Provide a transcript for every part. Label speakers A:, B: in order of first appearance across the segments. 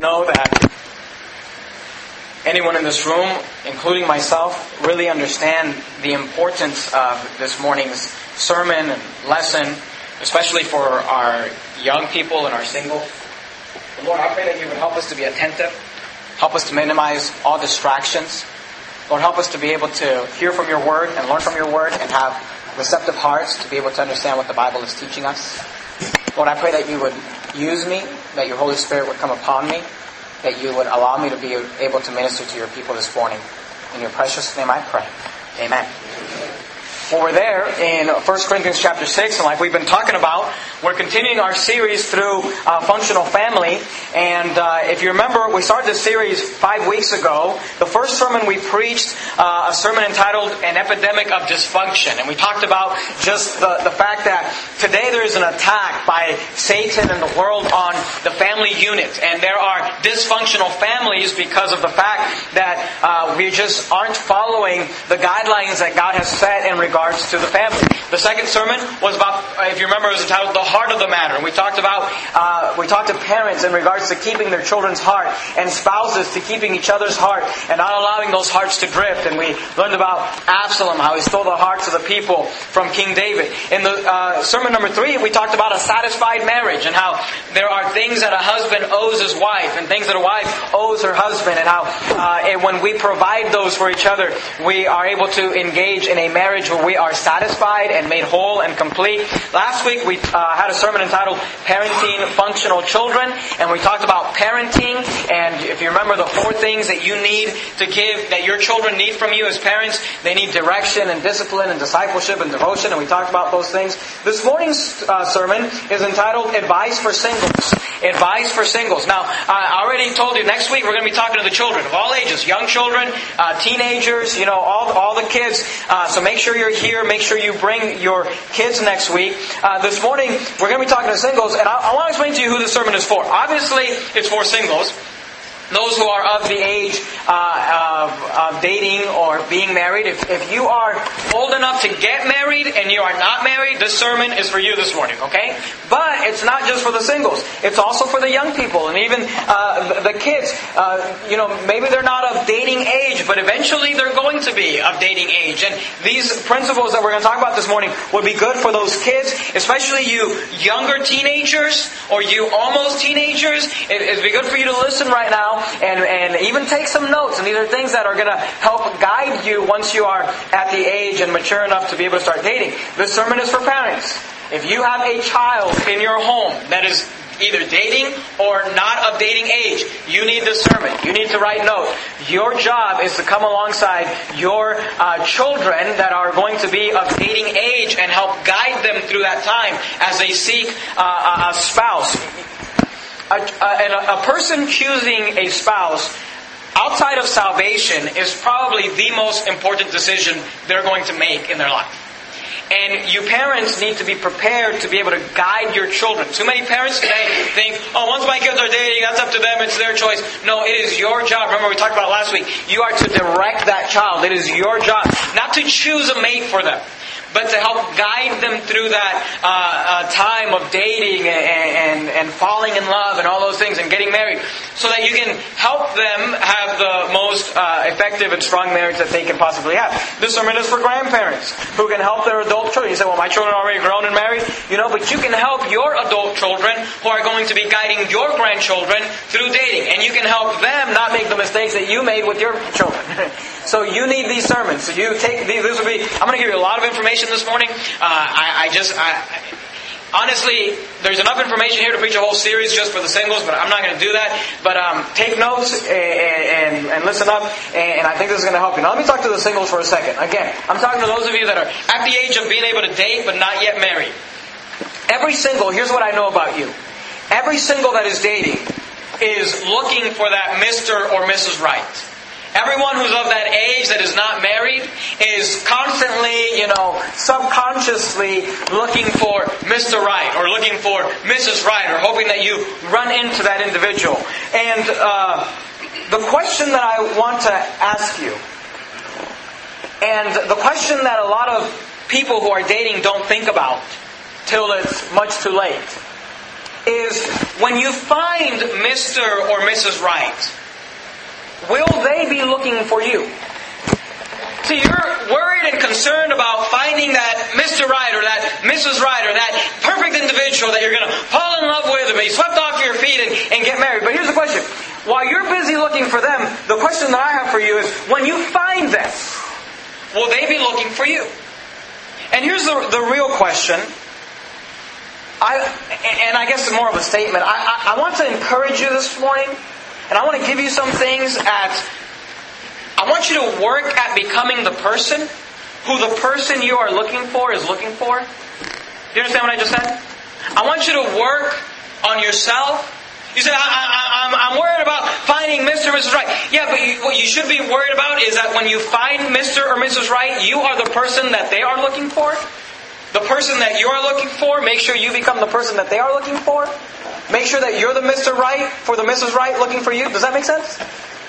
A: know that anyone in this room, including myself, really understand the importance of this morning's sermon and lesson, especially for our young people and our single. Lord, I pray that you would help us to be attentive, help us to minimize all distractions. Lord, help us to be able to hear from your word and learn from your word and have receptive hearts to be able to understand what the Bible is teaching us. Lord, I pray that you would use me, that your Holy Spirit would come upon me, that you would allow me to be able to minister to your people this morning. In your precious name I pray. Amen. Well, we're there in 1 Corinthians chapter 6, and like we've been talking about, we're continuing our series through uh, functional family. And uh, if you remember, we started this series five weeks ago. The first sermon we preached, uh, a sermon entitled An Epidemic of Dysfunction. And we talked about just the, the fact that today there is an attack by Satan and the world on the family unit. And there are dysfunctional families because of the fact that uh, we just aren't following the guidelines that God has set in regards regards to the family. The second sermon was about, if you remember, it was entitled "The Heart of the Matter," and we talked about uh, we talked to parents in regards to keeping their children's heart, and spouses to keeping each other's heart, and not allowing those hearts to drift. And we learned about Absalom, how he stole the hearts of the people from King David. In the uh, sermon number three, we talked about a satisfied marriage and how there are things that a husband owes his wife, and things that a wife owes her husband, and how uh, and when we provide those for each other, we are able to engage in a marriage where we are satisfied and made whole and complete. Last week we uh, had a sermon entitled Parenting Functional Children, and we talked about parenting. And if you remember the four things that you need to give, that your children need from you as parents, they need direction and discipline and discipleship and devotion, and we talked about those things. This morning's uh, sermon is entitled Advice for Singles. Advice for Singles. Now, I already told you next week we're going to be talking to the children of all ages, young children, uh, teenagers, you know, all, all the kids. Uh, so make sure you're here. Make sure you bring your kids next week. Uh, this morning, we're going to be talking to singles, and I, I want to explain to you who this sermon is for. Obviously, it's for singles those who are of the age uh, of, of, dating or being married, if, if you are old enough to get married and you are not married, this sermon is for you this morning, okay? But it's not just for the singles. It's also for the young people and even uh, the, kids. Uh, you know, maybe they're not of dating age, but eventually they're going to be of dating age. And these principles that we're going to talk about this morning would be good for those kids, especially you younger teenagers or you almost teenagers. It, it'd be good for you to listen right now and, and even take some notes. And these are things that are going to help guide you once you are at the age and mature enough to be able to start dating. This sermon is for parents. If you have a child in your home that is either dating or not of dating age, you need this sermon. You need to write notes. Your job is to come alongside your uh, children that are going to be of dating age and help guide them through that time as they seek uh, a spouse a, a, a person choosing a spouse outside of salvation is probably the most important decision they're going to make in their life. And you parents need to be prepared to be able to guide your children. Too many parents today think, oh, once my kids are dating, that's up to them, it's their choice. No, it is your job. Remember we talked about last week. You are to direct that child. It is your job. Not to choose a mate for them but to help guide them through that uh, uh, time of dating and, and, and, falling in love and all those things and getting married so that you can help them have the most uh, effective and strong marriage that they can possibly have. This sermon is for grandparents who can help their adult children. You say, well, my children are already grown and married. You know, but you can help your adult children who are going to be guiding your grandchildren through dating. And you can help them not make the mistakes that you made with your children. so you need these sermons. So you take these, this will be, I'm going to give you a lot of information this morning. Uh, I, I, just, I, honestly, there's enough information here to preach a whole series just for the singles, but I'm not going to do that. But um, take notes and, and, and, listen up, and I think this is going to help you. Now, let me talk to the singles for a second. Again, I'm talking to those of you that are at the age of being able to date but not yet married. Every single, here's what I know about you. Every single that is dating is looking for that Mr. or Mrs. Right. Everyone who's of that age that is not married is constantly, you know, subconsciously looking for Mr. Right or looking for Mrs. Right or hoping that you run into that individual. And uh, the question that I want to ask you, and the question that a lot of people who are dating don't think about till it's much too late, is when you find Mr. or Mrs. Right, will they be looking for you? See, you're worried and concerned about finding that Mr. Right or that Mrs. Right or that perfect individual that you're going to fall in love with and be swept off your feet and, and get married. But here's the question. While you're busy looking for them, the question that I have for you is, when you find them, will they be looking for you? And here's the, the real question. I, and I guess it's more of a statement. I, I, I want to encourage you this morning, and I want to give you some things at I want you to work at becoming the person who the person you are looking for is looking for. Do you understand what I just said? I want you to work on yourself. You say, I, am worried about finding Mr. or Mrs. Right. Yeah, but you, what you should be worried about is that when you find Mr. or Mrs. Right, you are the person that they are looking for. The person that you are looking for, make sure you become the person that they are looking for. Make sure that you're the Mr. Right for the Mrs. Right looking for you. Does that make sense?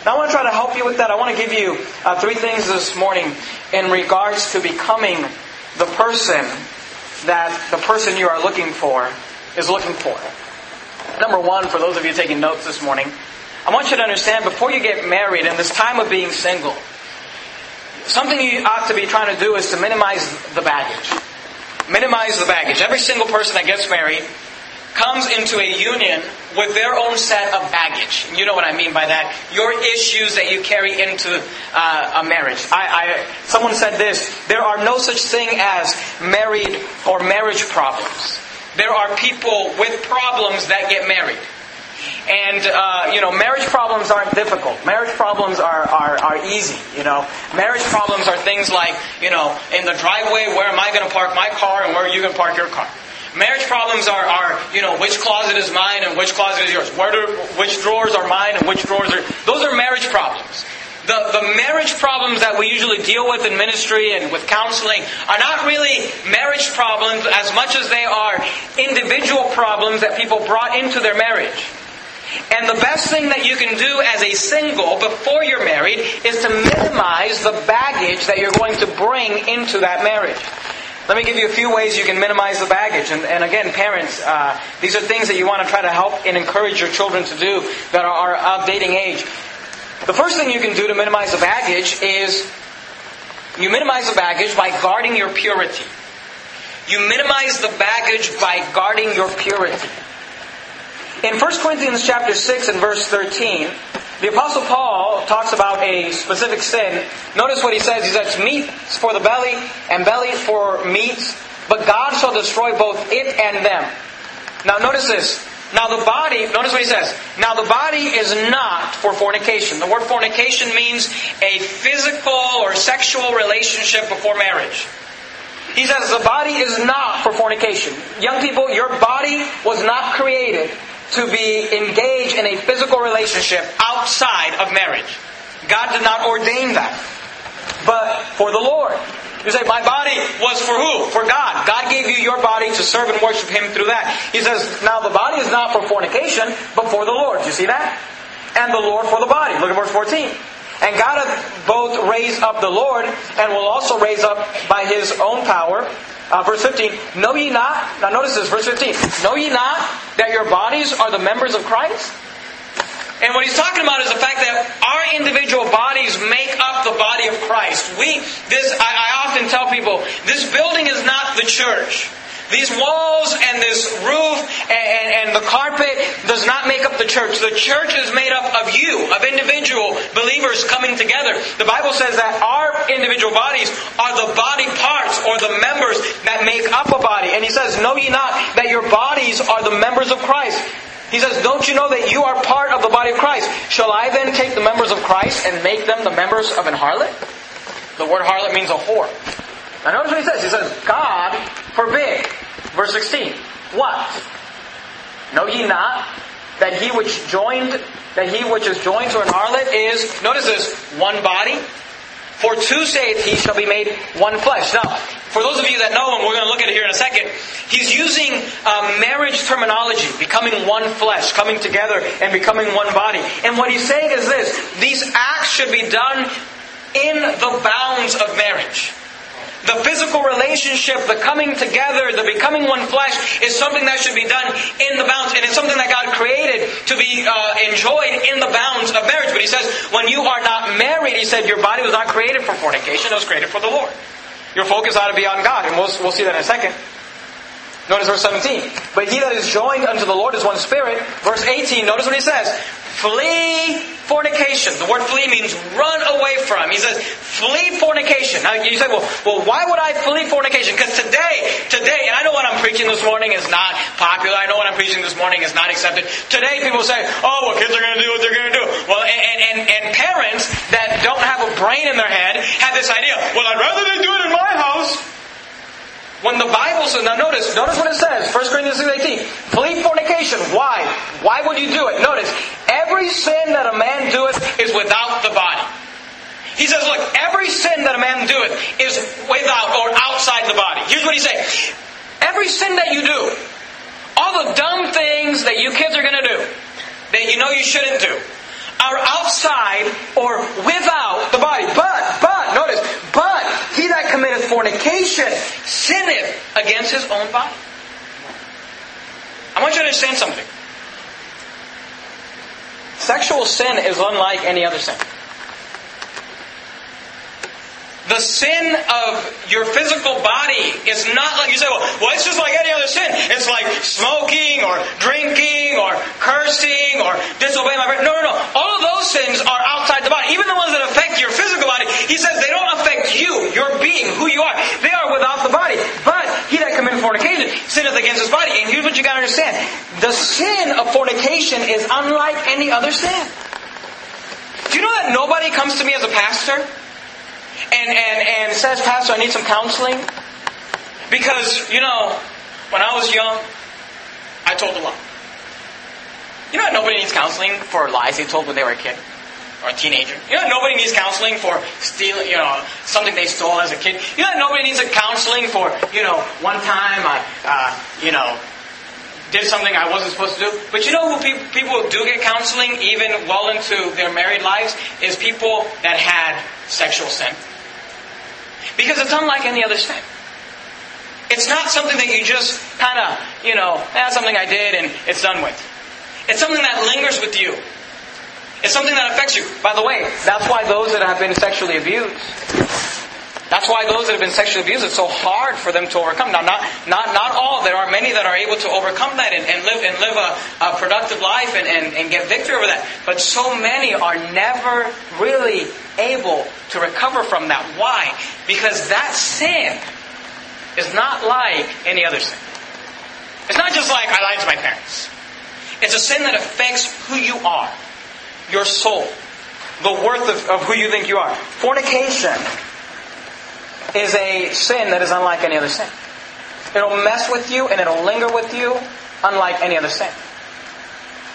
A: Now, I want to try to help you with that. I want to give you uh, three things this morning in regards to becoming the person that the person you are looking for is looking for. Number one, for those of you taking notes this morning, I want you to understand before you get married, in this time of being single, something you ought to be trying to do is to minimize the baggage. Minimize the baggage. Every single person that gets married comes into a union with their own set of baggage. You know what I mean by that. Your issues that you carry into uh, a marriage. I, I, someone said this there are no such thing as married or marriage problems. There are people with problems that get married. And, uh, you know, marriage problems aren't difficult. Marriage problems are, are, are easy, you know. Marriage problems are things like, you know, in the driveway, where am I going to park my car and where are you going to park your car? Marriage problems are, are, you know, which closet is mine and which closet is yours. Where do, which drawers are mine and which drawers are... Those are marriage problems. The, the marriage problems that we usually deal with in ministry and with counseling are not really marriage problems as much as they are individual problems that people brought into their marriage. And the best thing that you can do as a single before you're married is to minimize the baggage that you're going to bring into that marriage. Let me give you a few ways you can minimize the baggage. And, and again, parents, uh, these are things that you want to try to help and encourage your children to do that are, are of dating age. The first thing you can do to minimize the baggage is you minimize the baggage by guarding your purity. You minimize the baggage by guarding your purity. In 1 Corinthians chapter 6 and verse 13, the Apostle Paul talks about a specific sin. Notice what he says. He says, meat for the belly and belly for meats, but God shall destroy both it and them. Now notice this. Now the body, notice what he says. Now the body is not for fornication. The word fornication means a physical or sexual relationship before marriage. He says the body is not for fornication. Young people, your body was not created to be engaged in a physical relationship outside of marriage. God did not ordain that. But for the Lord. You say, my body was for who? For God. God gave you your body to serve and worship Him through that. He says, now the body is not for fornication, but for the Lord. Do you see that? And the Lord for the body. Look at verse 14. And God hath both raised up the Lord, and will also raise up by His own power uh, verse 15, know ye not, now notice this, verse 15, know ye not that your bodies are the members of Christ? And what he's talking about is the fact that our individual bodies make up the body of Christ. We, this, I, I often tell people, this building is not the church. These walls and this roof and, and, and, the carpet does not make up the church. The church is made up of you, of individual believers coming together. The Bible says that our individual bodies are the body parts or the members that make up a body. And he says, Know ye not that your bodies are the members of Christ? He says, Don't you know that you are part of the body of Christ? Shall I then take the members of Christ and make them the members of an harlot? The word harlot means a whore. Now notice what he says. He says, God forbid. Verse 16. What? Know ye not that he which joined that he which is joined to an harlot is, notice this, one body? For two saith he shall be made one flesh. Now, for those of you that know, and we're going to look at it here in a second, he's using uh, marriage terminology, becoming one flesh, coming together and becoming one body. And what he's saying is this these acts should be done in the bounds of marriage. The physical relationship, the coming together, the becoming one flesh is something that should be done in the bounds, and it's something that God created to be uh, enjoyed in the bounds of marriage. But He says, when you are not married, He said, your body was not created for fornication, it was created for the Lord. Your focus ought to be on God, and we'll, we'll see that in a second. Notice verse 17. But he that is joined unto the Lord is one spirit. Verse 18, notice what he says. Flee fornication. The word flee means run away from. He says, flee fornication. Now you say, well, well, why would I flee fornication? Because today, today, and I know what I'm preaching this morning is not popular. I know what I'm preaching this morning is not accepted. Today people say, oh, well, kids are going to do what they're going to do. Well, and, and, and parents that don't have a brain in their head have this idea, well, I'd rather they do it in my house. When the Bible says, now notice, notice what it says, 1 Corinthians 6.18, flee fornication. Why? Why would you do it? Notice, every sin that a man doeth is without the body. He says, look, every sin that a man doeth is without or outside the body. Here's what he's saying. Every sin that you do, all the dumb things that you kids are going to do, that you know you shouldn't do, are outside or without the body. But, but, notice, but he that committeth fornication sinneth against his own body. I want you to understand something. Sexual sin is unlike any other sin. The sin of your physical body is not like you say, well, well, it's just like any other sin. It's like smoking or drinking or cursing or disobeying my parents. No, no, no. All of those sins are outside the body. Even the ones that affect your physical body, he says they don't affect you, your being, who you are. They are without the body. But he that committeth fornication sinneth against his body. And here's what you gotta understand. The sin of fornication is unlike any other sin. Do you know that nobody comes to me as a pastor and, and, and says, Pastor, I need some counseling? Because, you know, when I was young, I told a lie. You know nobody needs counseling for lies they told when they were a kid? Or a teenager. You know nobody needs counseling for stealing, you know, something they stole as a kid. You know nobody needs a counseling for, you know, one time I, uh, you know, did something I wasn't supposed to do. But you know who people, people do get counseling even well into their married lives is people that had sexual sin. Because it's unlike any other sin. It's not something that you just kind of, you know, eh, that's something I did and it's done with. It's something that lingers with you. It's something that affects you. By the way, that's why those that have been sexually abused, that's why those that have been sexually abused, it's so hard for them to overcome. Now, not, not, not all. There are many that are able to overcome that and, and live, and live a, a productive life and, and, and get victory over that. But so many are never really able to recover from that. Why? Because that sin is not like any other sin. It's not just like I lied to my parents. It's a sin that affects who you are, your soul, the worth of, of who you think you are. Fornication is a sin that is unlike any other sin. It'll mess with you and it'll linger with you unlike any other sin.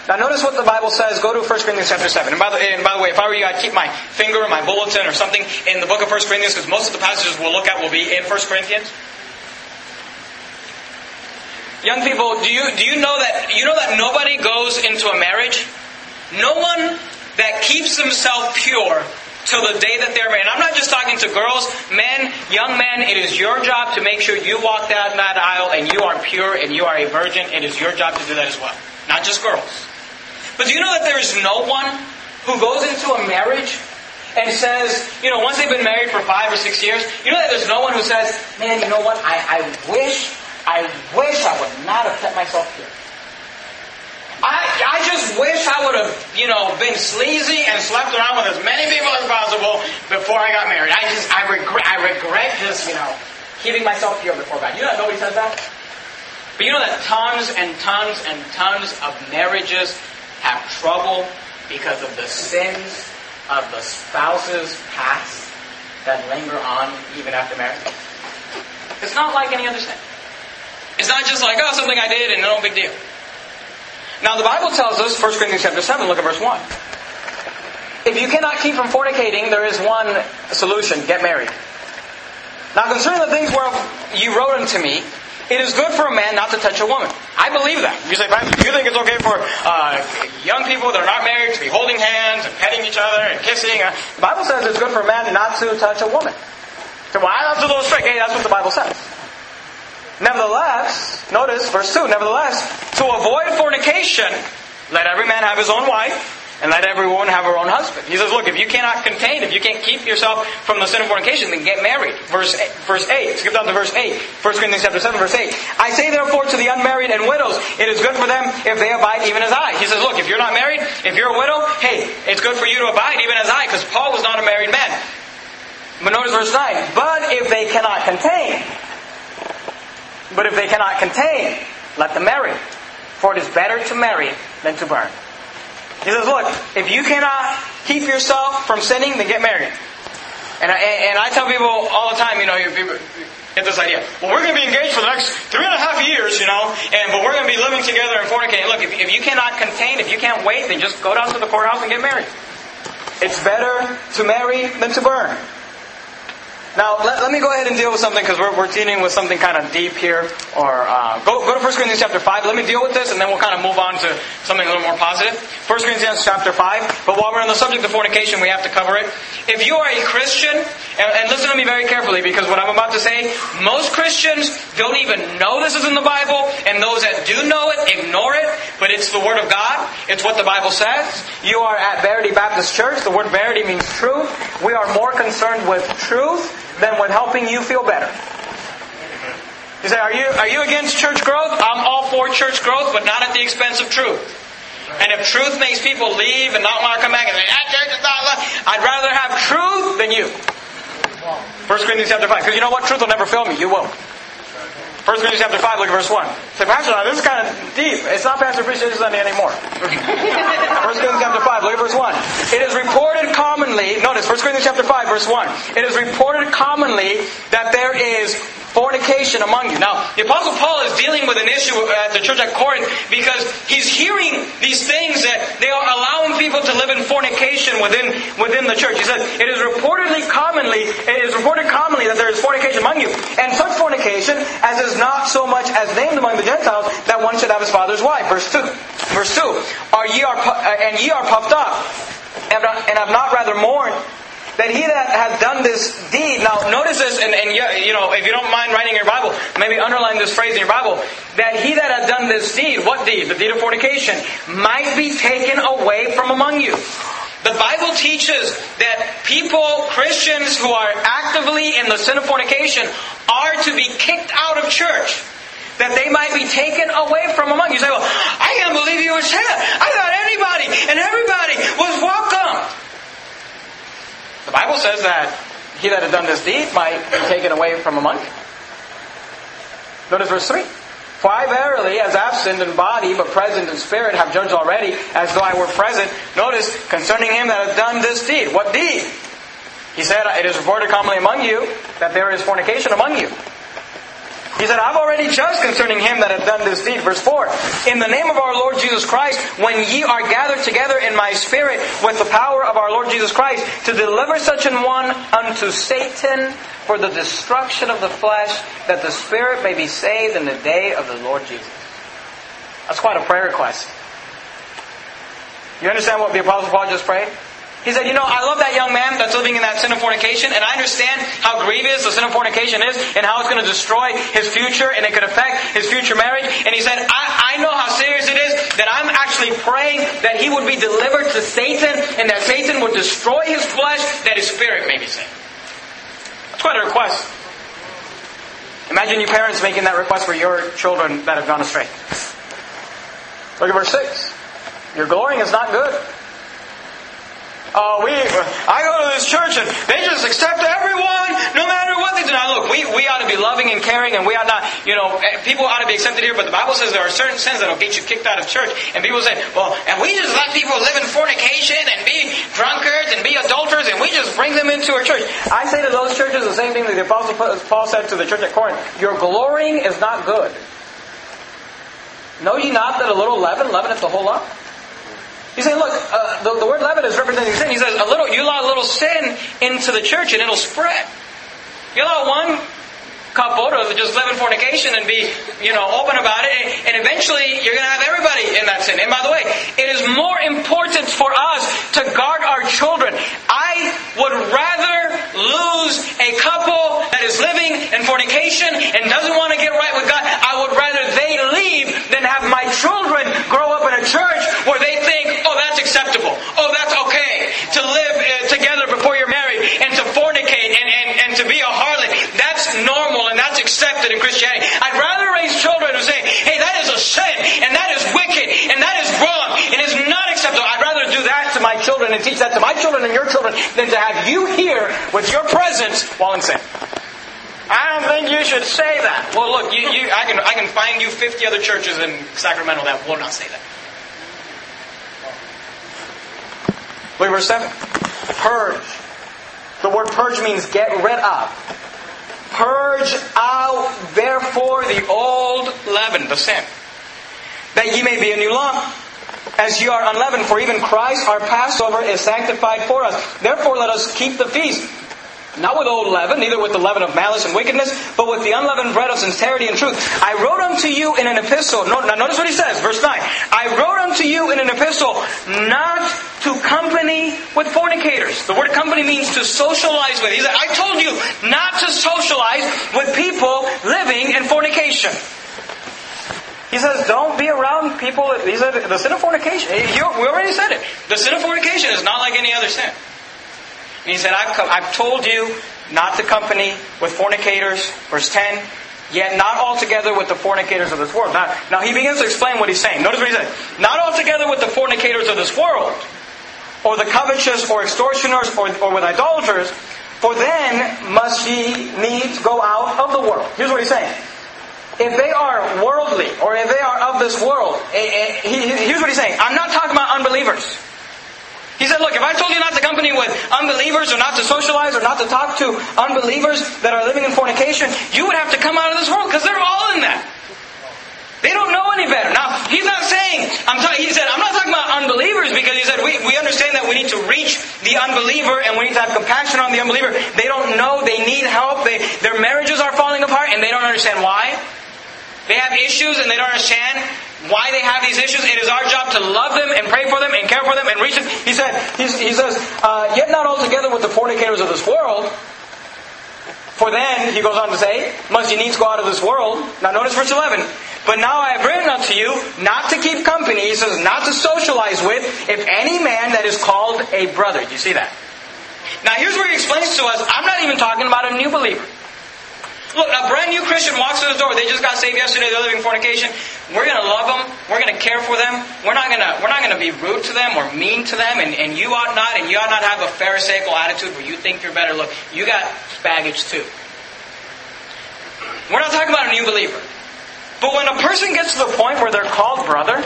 A: Now notice what the Bible says. Go to 1 Corinthians chapter 7. And by, the, and by the way, if I were you, I'd keep my finger, my bulletin, or something in the book of 1 Corinthians because most of the passages we'll look at will be in 1 Corinthians. Young people, do you, do you know that you know that nobody goes into a marriage? No one that keeps himself pure till the day that they're married. And I'm not just talking to girls, men, young men. It is your job to make sure you walk down that aisle and you are pure and you are a virgin. It is your job to do that as well. Not just girls. But do you know that there is no one who goes into a marriage and says, you know, once they've been married for five or six years, you know that there's no one who says, man, you know what, I, I wish, I wish I would not have kept myself pure. I, I just wish I would have, you know, been sleazy and slept around with as many people as possible before I got married. I just, I regret, I regret just, you know, keeping myself pure before God. You know that nobody says that? But you know that tons and tons and tons of marriages have trouble because of the sins of the spouse's past that linger on even after marriage? It's not like any other sin. It's not just like, oh, something I did and no big deal. Now the Bible tells us, 1 Corinthians chapter 7, look at verse 1. If you cannot keep from fornicating, there is one solution, get married. Now concerning the things where you wrote unto me, it is good for a man not to touch a woman. I believe that. You say, you think it's okay for uh, young people that are not married to be holding hands and petting each other and kissing? Uh, the Bible says it's good for a man not to touch a woman. So, well, that's a little strict. Hey, that's what the Bible says. Nevertheless, notice verse 2, nevertheless, to avoid fornication, let every man have his own wife, and let every woman have her own husband. He says, look, if you cannot contain, if you can't keep yourself from the sin of fornication, then get married. Verse 8, verse 8. Skip down to verse 8. 1 Corinthians chapter 7, verse 8. I say therefore to the unmarried and widows, it is good for them if they abide even as I. He says, look, if you're not married, if you're a widow, hey, it's good for you to abide even as I, because Paul was not a married man. But notice verse 9. But if they cannot contain, but if they cannot contain, let them marry. For it is better to marry than to burn. He says, look, if you cannot keep yourself from sinning, then get married. And I, and I tell people all the time, you know, you get this idea. Well, we're going to be engaged for the next three and a half years, you know, and but we're going to be living together and fornicating. Look, if, if you cannot contain, if you can't wait, then just go down to the courthouse and get married. It's better to marry than to burn. Now, let, let me go ahead and deal with something because we're, we're dealing with something kind of deep here. Or uh, go, go to 1 Corinthians chapter 5. Let me deal with this and then we'll kind of move on to something a little more positive. 1 Corinthians chapter 5. But while we're on the subject of fornication, we have to cover it. If you are a Christian, and, and listen to me very carefully because what I'm about to say, most Christians don't even know this is in the Bible, and those that do know it ignore it, but it's the Word of God. It's what the Bible says. You are at Verity Baptist Church. The word verity means truth. We are more concerned with truth than with helping you feel better. You say, are you, are you against church growth? I'm all for church growth, but not at the expense of truth. And if truth makes people leave and not want to come back and say, that church is not love, I'd rather have truth than you. 1 Corinthians chapter 5. Because you know what? Truth will never fail me. You won't. 1 Corinthians chapter 5, look at verse 1. Say, Pastor, this is kind of deep. It's not Pastor Appreciation Sunday anymore. 1 Corinthians chapter 5, look at verse 1. It is reported commonly, notice 1 Corinthians chapter 5, verse 1. It is reported commonly that there is fornication among you. Now, the Apostle Paul is dealing with an issue at the church at Corinth because he's hearing these things that they are allowing people to live in fornication within, within the church. He says, it is reportedly commonly, it is reported commonly that there is fornication among you. And such fornication as is not so much as named among the Gentiles that one should have his father's wife. Verse 2. Verse 2. Are ye are, and ye are puffed up and have not rather mourned that he that hath done this deed. Now, notice this, and, and you know, if you don't mind writing your Bible, maybe underline this phrase in your Bible. That he that hath done this deed, what deed? The deed of fornication, might be taken away from among you. The Bible teaches that people, Christians who are actively in the sin of fornication, are to be kicked out of church that they might be taken away from among you. You say, well, I can't believe you say that. I thought anybody and everybody was welcome. The Bible says that he that had done this deed might be taken away from among you. Notice verse 3. For I verily, as absent in body, but present in spirit, have judged already, as though I were present. Notice, concerning him that hath done this deed. What deed? He said, It is reported commonly among you that there is fornication among you. He said, I've already judged concerning him that hath done this deed. Verse 4. In the name of our Lord Jesus Christ, when ye are gathered together in my spirit with the power of our Lord Jesus Christ, to deliver such an one unto Satan for the destruction of the flesh, that the spirit may be saved in the day of the Lord Jesus. That's quite a prayer request. You understand what the Apostle Paul just prayed? He said, You know, I love that young man that's living in that sin of fornication, and I understand how grievous the sin of fornication is and how it's going to destroy his future and it could affect his future marriage. And he said, I, I know how serious it is that I'm actually praying that he would be delivered to Satan and that Satan would destroy his flesh, that his spirit may be saved. That's quite a request. Imagine your parents making that request for your children that have gone astray. Look at verse 6. Your glorying is not good. Uh, we, I go to this church and they just accept everyone, no matter what they do. Now, look, we, we ought to be loving and caring, and we ought not, you know, eh, people ought to be accepted here. But the Bible says there are certain sins that'll get you kicked out of church. And people say, well, and we just let people live in fornication and be drunkards and be adulterers, and we just bring them into our church. I say to those churches the same thing that the Apostle Paul said to the church at Corinth: Your glorying is not good. Know ye not that a little leaven leaveneth the whole lump? He's saying, look, uh, the, the, word leaven is representing sin. He says, a little, you allow a little sin into the church and it'll spread. You allow one couple to just live in fornication and be, you know, open about it, and eventually you're going to have everybody in that sin. And by the way, it is more important for us to guard our children. I would rather lose a couple that is living in fornication and doesn't want to get right with God, I would rather they leave than have my children grow up in a church where they think, oh, that's acceptable. Oh, that's okay to live uh, together before you're married and to fornicate and, and, and to be a harlot. That's normal and that's accepted in Christianity. I'd rather raise children who say, hey, that is a sin and that is wicked and that is wrong and is not acceptable. I'd rather do that to my children and teach that to my children and your children than to have you here with your presence while in sin. I don't think you should say that. Well, look, you, you, I, can, I can find you 50 other churches in Sacramento that will not say that. Look at verse 7. Purge. The word purge means get rid of. Purge out, therefore, the old leaven, the sin, that ye may be a new lump, as ye are unleavened. For even Christ, our Passover, is sanctified for us. Therefore, let us keep the feast not with old leaven, neither with the leaven of malice and wickedness, but with the unleavened bread of sincerity and truth. I wrote unto you in an epistle. Now notice what he says, verse 9. I wrote unto you in an epistle not to company with fornicators. The word company means to socialize with. He said, I told you not to socialize with people living in fornication. He says, don't be around people. He said, the sin of fornication. we already said it. The sin of fornication is not like any other sin. And he said, I've, I've told you not to company with fornicators, verse 10, yet not altogether with the fornicators of this world. Now, now he begins to explain what he's saying. Notice what he said. Not altogether with the fornicators of this world, or the covetous, or extortioners, or, or with idolaters, for then must ye needs go out of the world. Here's what he's saying. If they are worldly, or if they are of this world, eh, eh, here's what he's saying. I'm not talking about unbelievers. He said, look, if I told you not to company with unbelievers or not to socialize or not to talk to unbelievers that are living in fornication, you would have to come out of this world because they're all in that. They don't know any better. Now, he's not saying, I'm he said, I'm not talking about unbelievers because he said, we, we understand that we need to reach the unbeliever and we need to have compassion on the unbeliever. They don't know, they need help, they, their marriages are falling apart and they don't understand why. They have issues and they don't understand why they have these issues. It is our job to love them and pray for them and care for them and reach them. He said, he says, uh, yet not altogether with the fornicators of this world. For then, he goes on to say, must you needs go out of this world. Now notice verse 11. But now I have written unto you not to keep company, he says, not to socialize with, if any man that is called a brother. Do you see that? Now here's where he explains to us, I'm not even talking about a new believer. Look, a brand new Christian walks through the door. They just got saved yesterday. They're living fornication. We're going to love them. We're going to care for them. We're not going to we're not going to be rude to them or mean to them. And, and you ought not. And you ought not have a pharisaical attitude where you think you're better. Look, you got baggage too. We're not talking about a new believer. But when a person gets to the point where they're called brother,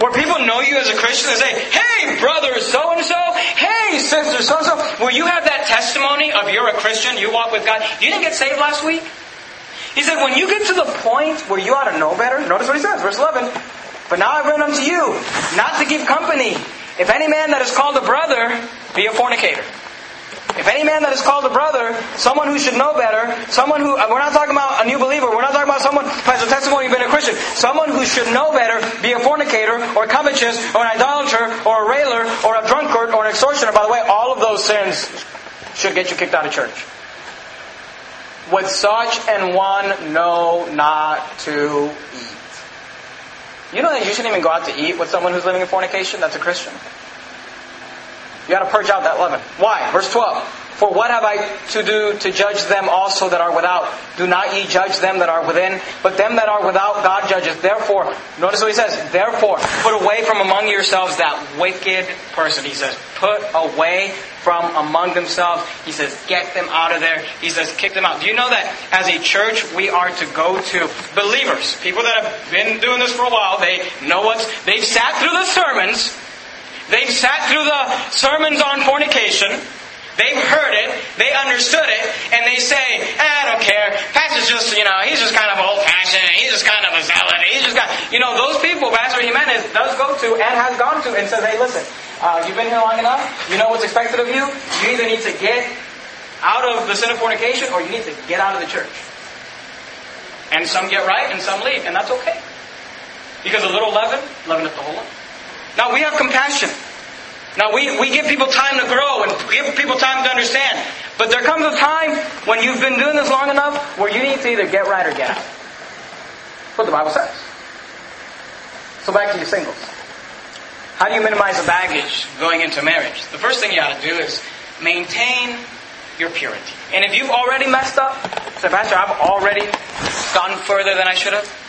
A: where people know you as a Christian and say, hey, brother so and so, hey, sister so and so, where you have that testimony of you're a Christian, you walk with God. You didn't get saved last week? He said, when you get to the point where you ought to know better, notice what he says, verse 11. But now I've unto you, not to give company. If any man that is called a brother be a fornicator. If any man that is called a brother, someone who should know better, someone who, uh, we're not talking about a new believer, we're not talking about someone who has a testimony of being a Christian, someone who should know better, be a fornicator, or a covetous, or an idolater, or a railer, or a drunkard, or an extortioner. By the way, all of those sins should get you kicked out of church. With such and one know not to eat. You know that you shouldn't even go out to eat with someone who's living in fornication that's a Christian? You got to purge out that leaven. Why? Verse 12. For what have I to do to judge them also that are without? Do not ye judge them that are within, but them that are without God judges. Therefore, notice what he says. Therefore, put away from among yourselves that wicked person. He says, put away from among themselves. He says, get them out of there. He says, kick them out. Do you know that as a church, we are to go to believers, people that have been doing this for a while. They know what's, they've sat through the sermons. They've sat through the sermons on fornication. They've heard it, they understood it, and they say, eh, I don't care. Pastor's just, you know, he's just kind of old fashioned, he's just kind of a zealot, he's just got, you know, those people Pastor Jimenez does go to and has gone to and says, hey, listen, uh, you've been here long enough, you know what's expected of you, you either need to get out of the sin of fornication or you need to get out of the church. And some get right and some leave, and that's okay. Because a little leaven, leaveneth the whole lump. Now we have compassion. Now, we, we give people time to grow and give people time to understand. But there comes a time when you've been doing this long enough where you need to either get right or get out. That's what the Bible says. So back to you singles. How do you minimize the baggage going into marriage? The first thing you ought to do is maintain your purity. And if you've already messed up, say, Pastor, I've already gone further than I should have.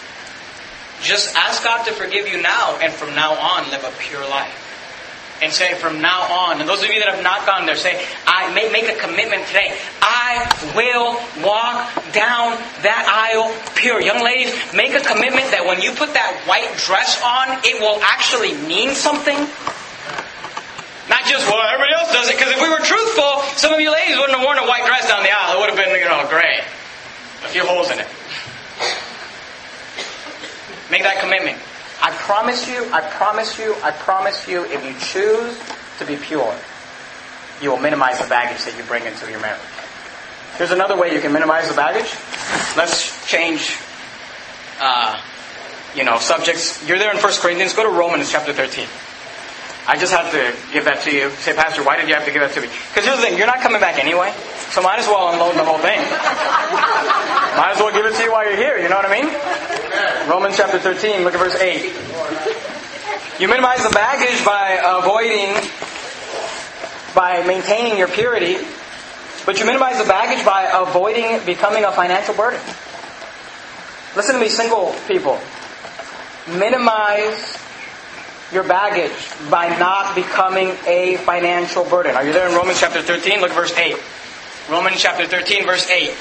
A: Just ask God to forgive you now, and from now on, live a pure life and say from now on, and those of you that have not gone there, say, I make, make a commitment today. I will walk down that aisle pure. Young ladies, make a commitment that when you put that white dress on, it will actually mean something. Not just, well, everybody else does it, because if we were truthful, some of you ladies wouldn't have worn a white dress down the aisle. It would have been, you know, gray. A few holes in it. Make that commitment. I promise you, I promise you, I promise you, if you choose to be pure, you will minimize the baggage that you bring into your marriage. Here's another way you can minimize the baggage. Let's change, uh, you know, subjects. You're there in 1 Corinthians. Go to Romans chapter 13. I just have to give that to you. Say, Pastor, why did you have to give that to me? Because here's the thing, you're not coming back anyway, so might as well unload the whole thing. Might as well give it to you while you're here, you know what I mean? Romans chapter 13, look at verse 8. You minimize the baggage by avoiding, by maintaining your purity, but you minimize the baggage by avoiding becoming a financial burden. Listen to me, single people. Minimize your baggage by not becoming a financial burden. Are you there in Romans chapter 13? Look at verse 8. Romans chapter 13, verse 8.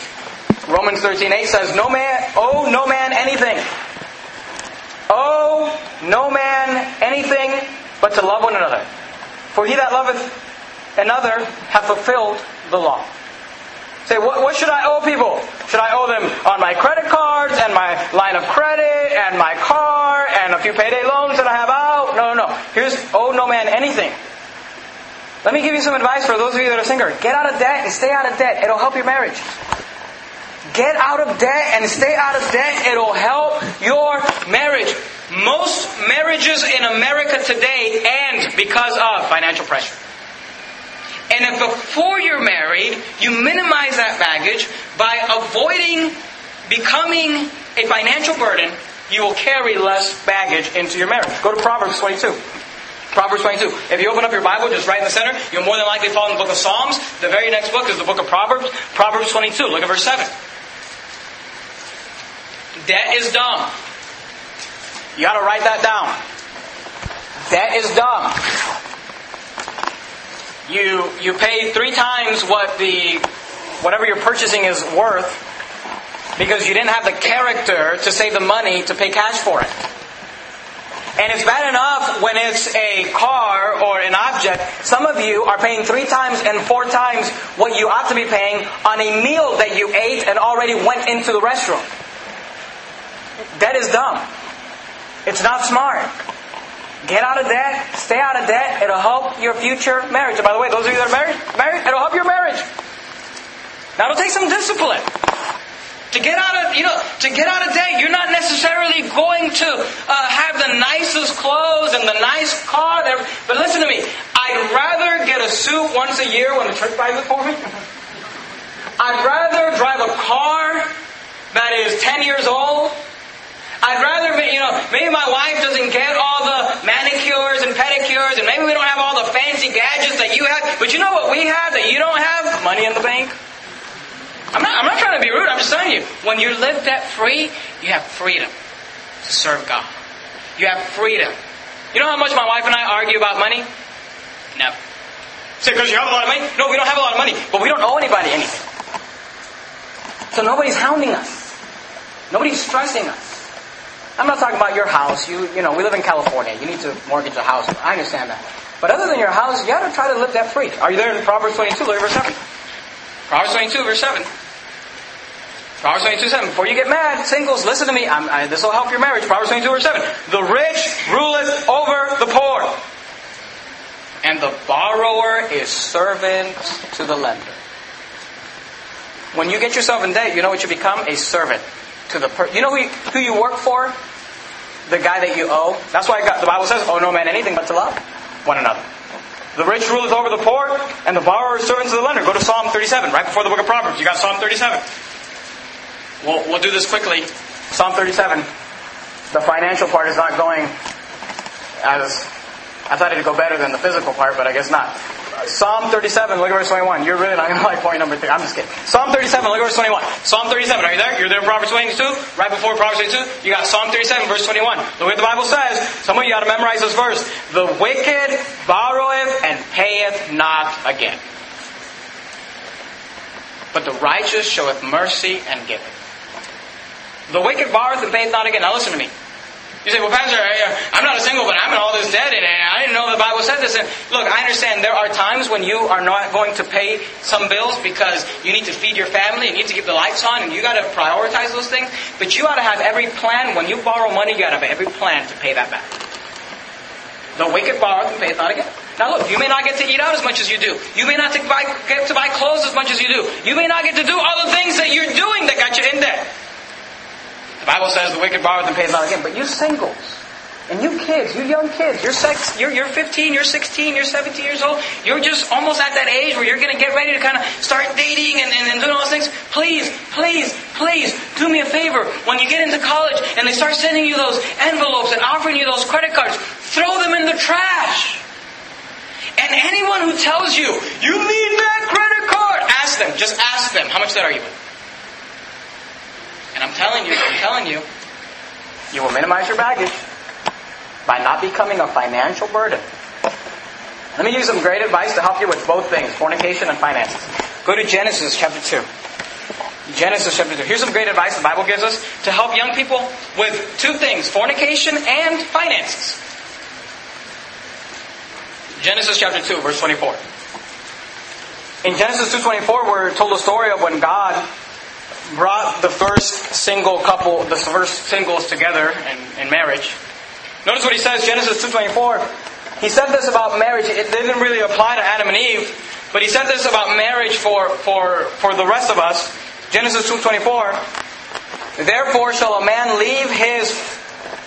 A: Romans 13, 8 says, No man, oh, no man anything. Oh, no man anything but to love one another. For he that loveth another hath fulfilled the law. Say, what, what, should I owe people? Should I owe them on my credit cards and my line of credit and my car and a few payday loans that I have out? No, no, no. Here's owe no man anything. Let me give you some advice for those of you that are single. Get out of debt and stay out of debt. It'll help your marriage. Get out of debt and stay out of debt. It'll help your marriage. Most marriages in America today end because of financial pressure. And if before you're married, you minimize that baggage by avoiding becoming a financial burden, you will carry less baggage into your marriage. Go to Proverbs 22. Proverbs 22. If you open up your Bible just right in the center, you'll more than likely fall in the book of Psalms. The very next book is the book of Proverbs. Proverbs 22. Look at verse 7. Debt is dumb. You gotta write that down. Debt is dumb you you pay three times what the whatever you're purchasing is worth because you didn't have the character to save the money to pay cash for it. And it's bad enough when it's a car or an object. Some of you are paying three times and four times what you ought to be paying on a meal that you ate and already went into the restroom. That is dumb. It's not smart. Get out of debt. Stay out of debt. It'll help your future marriage. And by the way, those of you that are married, married, it'll help your marriage. Now, it'll take some discipline. To get out of, you know, to get out of debt, you're not necessarily going to uh, have the nicest clothes and the nice car. But listen to me. I'd rather get a suit once a year when the church buys it for me. I'd rather drive a car that is 10 years old I'd rather, be, you know, maybe my wife doesn't get all the manicures and pedicures, and maybe we don't have all the fancy gadgets that you have, but you know what we have that you don't have? Money in the bank. I'm not, I'm not trying to be rude, I'm just telling you. When you live debt free, you have freedom to serve God. You have freedom. You know how much my wife and I argue about money? Never. Say, because you have a lot of money? No, we don't have a lot of money, but we don't owe anybody anything. So nobody's hounding us. Nobody's stressing us. I'm not talking about your house. You, you know, we live in California. You need to mortgage a house. I understand that. But other than your house, you got to try to live that free. Are you there in Proverbs 22? Look at verse 7. Proverbs 22, verse 7. Proverbs 22, 7. Before you get mad, singles, listen to me. this will help your marriage. Proverbs 22, verse 7. The rich ruleth over the poor, and the borrower is servant to the lender. When you get yourself in debt, you know what you become? A servant to the person. You know who you, who you work for? The guy that you owe. That's why God, the Bible says, "Oh no man anything but to love one another." The rich ruleth over the poor, and the borrower is servant the lender. Go to Psalm 37, right before the book of Proverbs. You got Psalm 37. We'll, we'll do this quickly. Psalm 37. The financial part is not going as I thought it'd go better than the physical part, but I guess not. Psalm 37, look at verse 21. You're really not going to like point number three. I'm just kidding. Psalm 37, look at verse 21. Psalm 37, are you there? You're there in Proverbs 22? Right before Proverbs 22? You got Psalm 37, verse 21. Look what the Bible says. Some of you ought to memorize this verse. The wicked borroweth and payeth not again. But the righteous showeth mercy and giveth. The wicked borroweth and payeth not again. Now listen to me. You say, well, Pastor, uh, I'm not a single, but I'm in all this debt, and I didn't know the Bible said this. And look, I understand there are times when you are not going to pay some bills because you need to feed your family, you need to keep the lights on, and you got to prioritize those things. But you ought to have every plan. When you borrow money, you got to have every plan to pay that back. The wicked borrow and payeth not again. Now look, you may not get to eat out as much as you do. You may not buy, get to buy clothes as much as you do. You may not get to do all the things that you're doing that got you in debt. The Bible says the wicked borroweth and pays not again. But you singles, and you kids, you young kids, you're, sex, you're, you're 15, you're 16, you're 17 years old, you're just almost at that age where you're going to get ready to kind of start dating and, and, and doing all those things. Please, please, please, do me a favor. When you get into college and they start sending you those envelopes and offering you those credit cards, throw them in the trash. And anyone who tells you, you need that credit card, ask them, just ask them, how much debt are you? And I'm telling you, I'm telling you, you will minimize your baggage by not becoming a financial burden. Let me you some great advice to help you with both things, fornication and finances. Go to Genesis chapter 2. Genesis chapter 2. Here's some great advice the Bible gives us to help young people with two things, fornication and finances. Genesis chapter 2, verse 24. In Genesis 2.24, we're told a story of when God brought the first single couple, the first singles together in, in marriage. Notice what he says, Genesis 2.24. He said this about marriage. It didn't really apply to Adam and Eve, but he said this about marriage for, for, for the rest of us. Genesis 2.24. Therefore shall a man leave his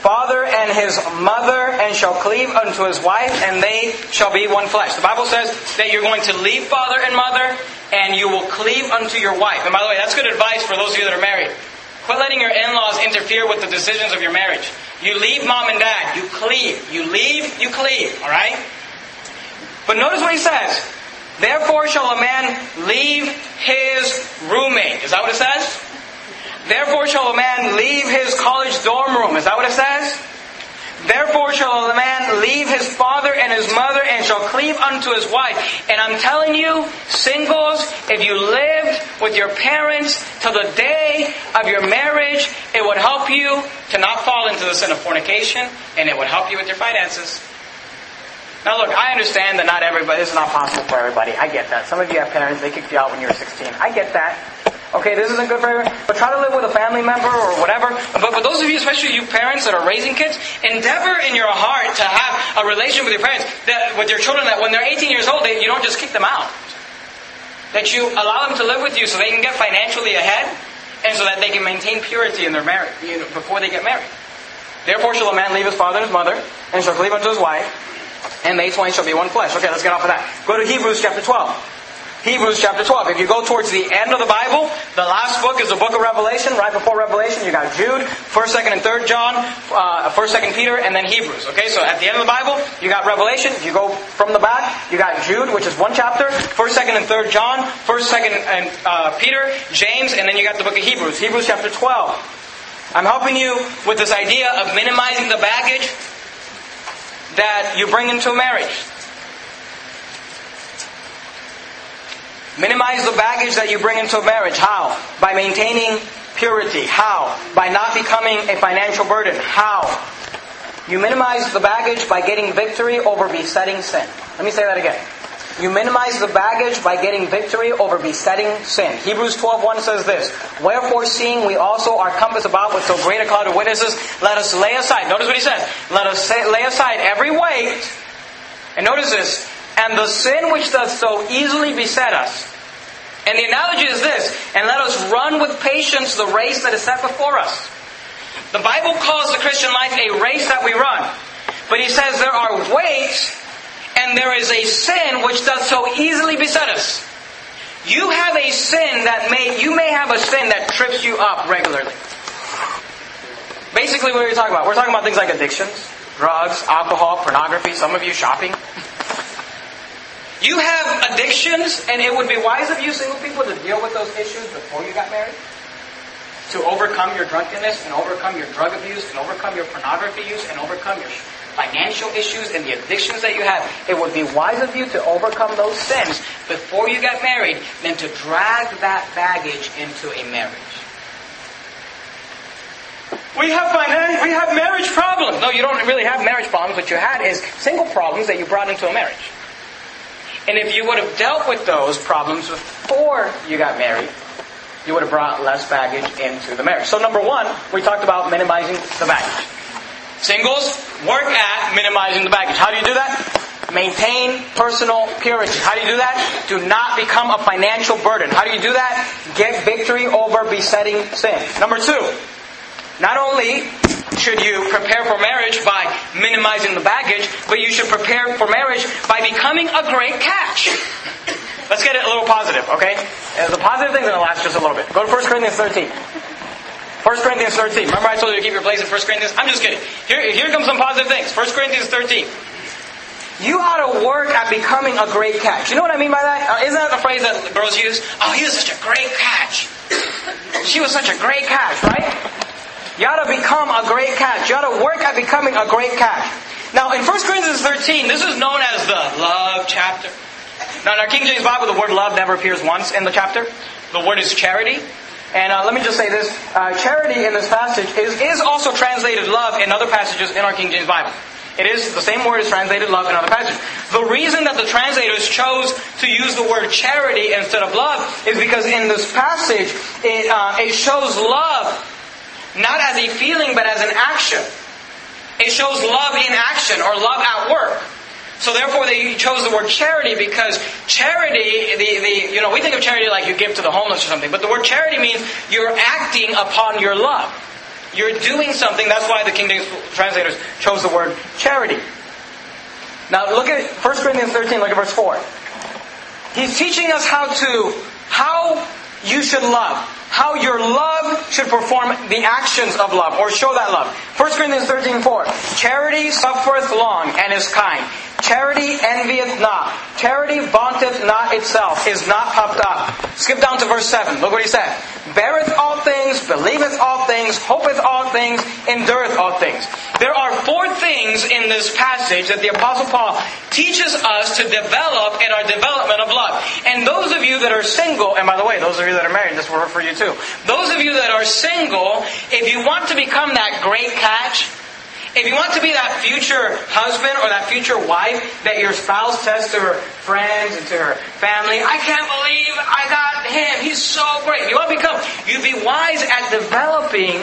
A: father and his mother and shall cleave unto his wife and they shall be one flesh. The Bible says that you're going to leave father and mother and you will cleave unto your wife. And by the way, that's good advice for those of you that are married. Quit letting your in-laws interfere with the decisions of your marriage. You leave mom and dad. You cleave. You leave, you cleave. Alright? But notice what he says. Therefore shall a man leave his roommate. Is that what it says? Therefore shall a man leave his college dorm room. Is that what it says? Therefore shall a man leave his father and his mother and shall cleave unto his wife. And I'm telling you, singles, if you lived with your parents till the day of your marriage, it would help you to not fall into the sin of fornication and it would help you with your finances. Now look, I understand that not everybody, this is not possible for everybody. I get that. Some of you have parents, they kicked you out when you were 16. I get that. Okay, this isn't good for everyone, but try to live with a family member or whatever. But for those of you, especially you parents that are raising kids, endeavor in your heart to have a relationship with your parents, that, with your children, that when they're 18 years old, they, you don't just kick them out. That you allow them to live with you so they can get financially ahead, and so that they can maintain purity in their marriage you know, before they get married. Therefore shall a man leave his father and his mother, and shall cleave unto his wife, and they twain shall be one flesh. Okay, let's get off of that. Go to Hebrews chapter 12. Hebrews chapter 12. If you go towards the end of the Bible, the last book is the book of Revelation. Right before Revelation, you got Jude, 1st, 2nd, and 3rd John, uh, 1st, 2nd Peter, and then Hebrews. Okay, so at the end of the Bible, you got Revelation. If you go from the back, you got Jude, which is one chapter, 1st, 2nd, and 3rd John, 1st, 2nd, and uh, Peter, James, and then you got the book of Hebrews. Hebrews chapter 12. I'm helping you with this idea of minimizing the baggage that you bring into a marriage. Minimize the baggage that you bring into a marriage. How? By maintaining purity. How? By not becoming a financial burden. How? You minimize the baggage by getting victory over besetting sin. Let me say that again. You minimize the baggage by getting victory over besetting sin. Hebrews 12.1 says this, Wherefore seeing we also are compassed about with so great a cloud of witnesses, let us lay aside, notice what he says, let us lay aside every weight, and notice this, and the sin which does so easily beset us. And the analogy is this, and let us run with patience the race that is set before us. The Bible calls the Christian life a race that we run. But he says there are weights, and there is a sin which does so easily beset us. You have a sin that may, you may have a sin that trips you up regularly. Basically, what are we talking about? We're talking about things like addictions, drugs, alcohol, pornography, some of you shopping. You have addictions, and it would be wise of you single people to deal with those issues before you got married. To overcome your drunkenness, and overcome your drug abuse, and overcome your pornography use, and overcome your financial issues and the addictions that you have, it would be wise of you to overcome those sins before you get married than to drag that baggage into a marriage. We have we have marriage problems. No, you don't really have marriage problems. What you had is single problems that you brought into a marriage. And if you would have dealt with those problems before you got married, you would have brought less baggage into the marriage. So number one, we talked about minimizing the baggage. Singles, work at minimizing the baggage. How do you do that? Maintain personal purity. How do you do that? Do not become a financial burden. How do you do that? Get victory over besetting sin. Number two, not only should you prepare for marriage by minimizing the baggage, but you should prepare for marriage by becoming a great catch. Let's get it a little positive, okay? Uh, the positive thing's going to last just a little bit. Go to 1 Corinthians 13. 1 Corinthians 13. Remember I told you to keep your place in 1 Corinthians? I'm just kidding. Here, here comes some positive things. 1 Corinthians 13. You ought to work at becoming a great catch. You know what I mean by that? Uh, isn't that the phrase that girls use? Oh, he was such a great catch. she was such a great catch, right? You ought to become a great catch. You ought to work at becoming a great catch. Now, in 1 Corinthians 13, this is known as the love chapter. Now, in our King James Bible, the word love never appears once in the chapter. The word is charity. And uh, let me just say this uh, charity in this passage is, is also translated love in other passages in our King James Bible. It is the same word is translated love in other passages. The reason that the translators chose to use the word charity instead of love is because in this passage it, uh, it shows love not as a feeling but as an action. It shows love in action or love at work. So therefore they chose the word charity because charity, the, the, you know, we think of charity like you give to the homeless or something, but the word charity means you're acting upon your love. You're doing something, that's why the King James translators chose the word charity. Now look at 1 Corinthians 13, look at verse 4. He's teaching us how to, how you should love. How your love should perform the actions of love, or show that love. 1 Corinthians 13, 4. Charity suffereth long and is kind. Charity envieth not. Charity vaunteth not itself, is not puffed up. Skip down to verse 7. Look what he said. Beareth all things, believeth all things, hopeth all things, endureth all things. There are four things in this passage that the Apostle Paul teaches us to develop in our development of love. And those of you that are single, and by the way, those of you that are married, this will work for you too. Those of you that are single, if you want to become that great catch, if you want to be that future husband or that future wife that your spouse says to her friends and to her family, I can't believe I got him. He's so great. You want to become, you'd be wise at developing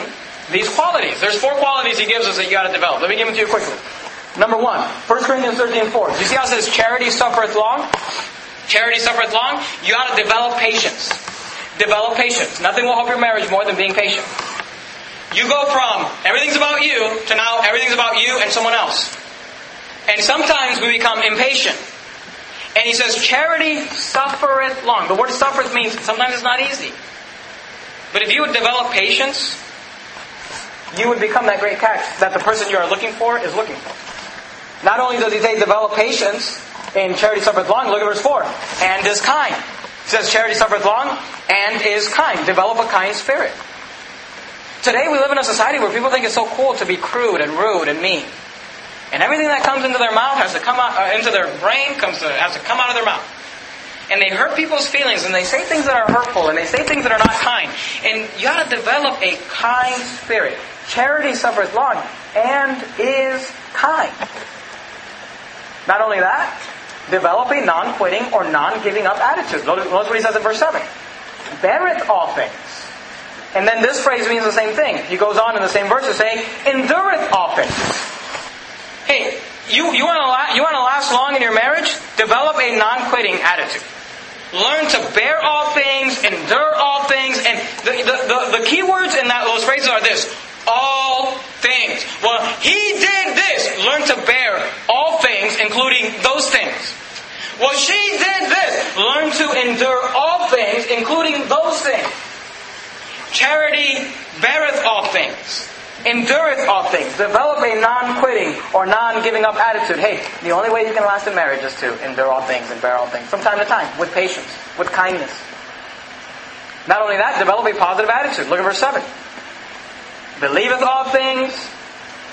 A: these qualities. There's four qualities he gives us that you got to develop. Let me give them to you quickly. Number one, 1 Corinthians 13 4. Do you see how it says charity suffereth long? Charity suffereth long. You got to develop patience. Develop patience. Nothing will help your marriage more than being patient. You go from everything's about you to now everything's about you and someone else. And sometimes we become impatient. And he says, charity suffereth long. The word suffereth means sometimes it's not easy. But if you would develop patience, you would become that great catch that the person you are looking for is looking for. Not only does he say develop patience in charity suffereth long, look at verse 4. And is kind. He says charity suffereth long and is kind. Develop a kind spirit. Today we live in a society where people think it's so cool to be crude and rude and mean. And everything that comes into their mouth has to come out, uh, into their brain comes to, has to come out of their mouth. And they hurt people's feelings and they say things that are hurtful and they say things that are not kind. And you gotta develop a kind spirit. Charity suffers long and is kind. Not only that, develop a non-quitting or non-giving up attitude. Notice what he says in verse 7. Beareth all things and then this phrase means the same thing. He goes on in the same verse to say, endureth things. Hey, you, you want to la- you want to last long in your marriage? Develop a non-quitting attitude. Learn to bear all things, endure all things, and the, the, the, the key words in that, those phrases are this: all things. Well, he did this. Learn to bear all things, including those things. Well, she did this. Learn to endure all things, including those things. Charity beareth all things, endureth all things. Develop a non-quitting or non-giving up attitude. Hey, the only way you can last in marriage is to endure all things and bear all things from time to time with patience, with kindness. Not only that, develop a positive attitude. Look at verse 7. Believeth all things,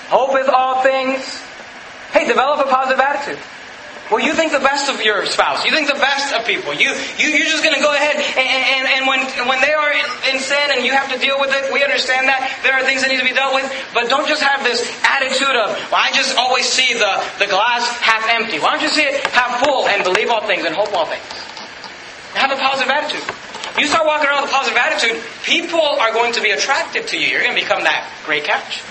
A: hopeth all things. Hey, develop a positive attitude. Well, you think the best of your spouse. You think the best of people. You, you, you're just going to go ahead and, and, and when, when they are in, in sin and you have to deal with it, we understand that. There are things that need to be dealt with. But don't just have this attitude of, well, I just always see the, the glass half empty. Why don't you see it half full and believe all things and hope all things? Have a positive attitude. You start walking around with a positive attitude, people are going to be attracted to you. You're going to become that great catch.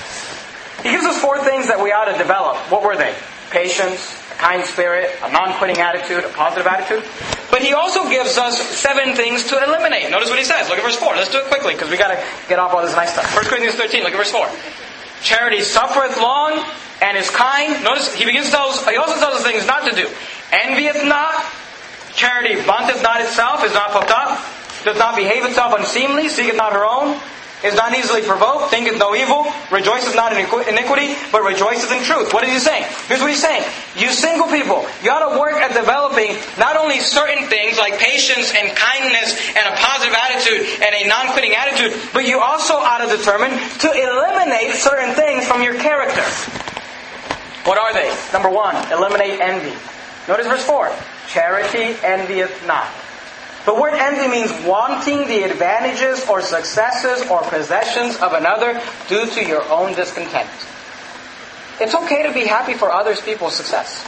A: He gives us four things that we ought to develop. What were they? Patience, kind spirit, a non-quitting attitude, a positive attitude. But he also gives us seven things to eliminate. Notice what he says. Look at verse 4. Let's do it quickly because we got to get off all this nice stuff. 1 Corinthians 13, look at verse 4. Charity suffereth long and is kind. Notice he begins to tell us, he also tells us things not to do. Envieth not. Charity vaunteth not itself, is not puffed up, does not behave itself unseemly, seeketh not her own, is not easily provoked, thinketh no evil, rejoiceth not in iniquity, but rejoices in truth. What is he saying? Here's what he's saying. You single people, you ought to work at developing not only certain things like patience and kindness and a positive attitude and a non-quitting attitude, but you also ought to determine to eliminate certain things from your character. What are they? Number one, eliminate envy. Notice verse 4. Charity envieth not. The word envy means wanting the advantages or successes or possessions of another due to your own discontent. It's okay to be happy for others people's success.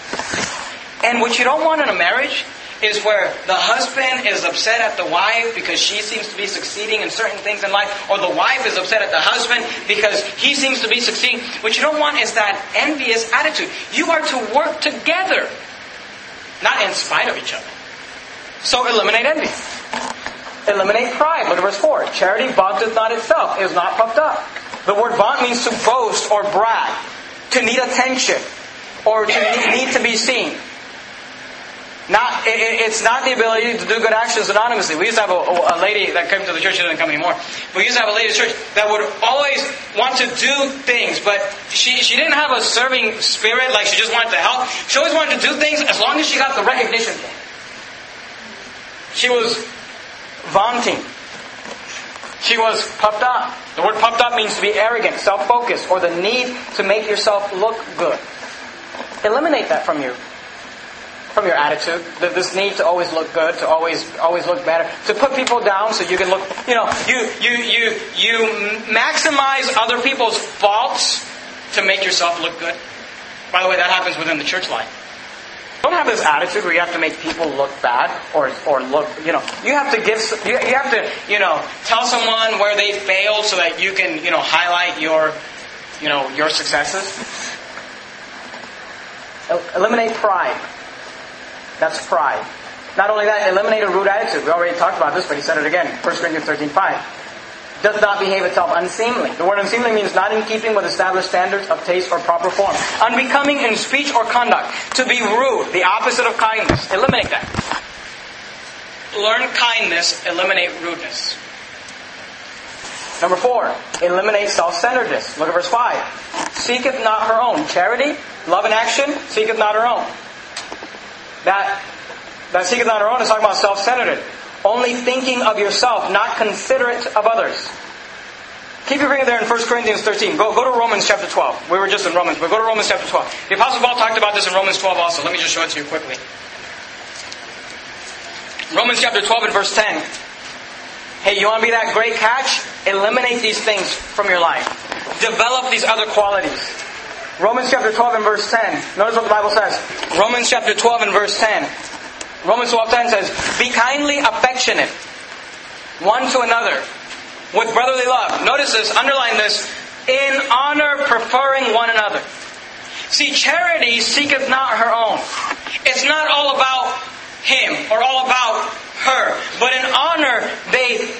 A: And what you don't want in a marriage is where the husband is upset at the wife because she seems to be succeeding in certain things in life, or the wife is upset at the husband because he seems to be succeeding. What you don't want is that envious attitude. You are to work together, not in spite of each other. So eliminate envy. Eliminate pride. Look at verse 4. Charity vaunteth not itself, is not puffed up. The word vaunt means to boast or brag, to need attention, or to need to be seen. Not, it's not the ability to do good actions anonymously. We used to have a, a lady that came to the church, she doesn't come anymore. We used to have a lady at church that would always want to do things, but she, she didn't have a serving spirit, like she just wanted to help. She always wanted to do things as long as she got the recognition she was vaunting. She was puffed up. The word puffed up means to be arrogant, self focused, or the need to make yourself look good. Eliminate that from you. From your attitude, this need to always look good, to always always look better, to put people down so you can look. You know, you you you you maximize other people's faults to make yourself look good. By the way, that happens within the church life. Don't have this attitude where you have to make people look bad or, or look, you know, you have to give, you, have to, you know, tell someone where they failed so that you can, you know, highlight your, you know, your successes. Eliminate pride. That's pride. Not only that, eliminate a rude attitude. We already talked about this, but he said it again. 1 Corinthians 13, 5 does not behave itself unseemly. The word unseemly means not in keeping with established standards of taste or proper form. Unbecoming in speech or conduct. To be rude, the opposite of kindness. Eliminate that. Learn kindness, eliminate rudeness. Number four, eliminate self-centeredness. Look at verse 5. Seeketh not her own. Charity, love and action, seeketh not her own. That, that seeketh not her own is talking about self-centeredness only thinking of yourself, not considerate of others. Keep your finger there in 1 Corinthians 13. Go, go to Romans chapter 12. We were just in Romans, but go to Romans chapter 12. The Apostle Paul talked about this in Romans 12 also. Let me just show it to you quickly. Romans chapter 12 and verse 10. Hey, you want to be that great catch? Eliminate these things from your life. Develop these other qualities. Romans chapter 12 and verse 10. Notice what the Bible says. Romans chapter 12 and verse 10. Romans 12.10 says, Be kindly affectionate one to another with brotherly love. Notice this, underline this, in honor preferring one another. See, charity seeketh not her own. It's not all about him or all about her, but in honor they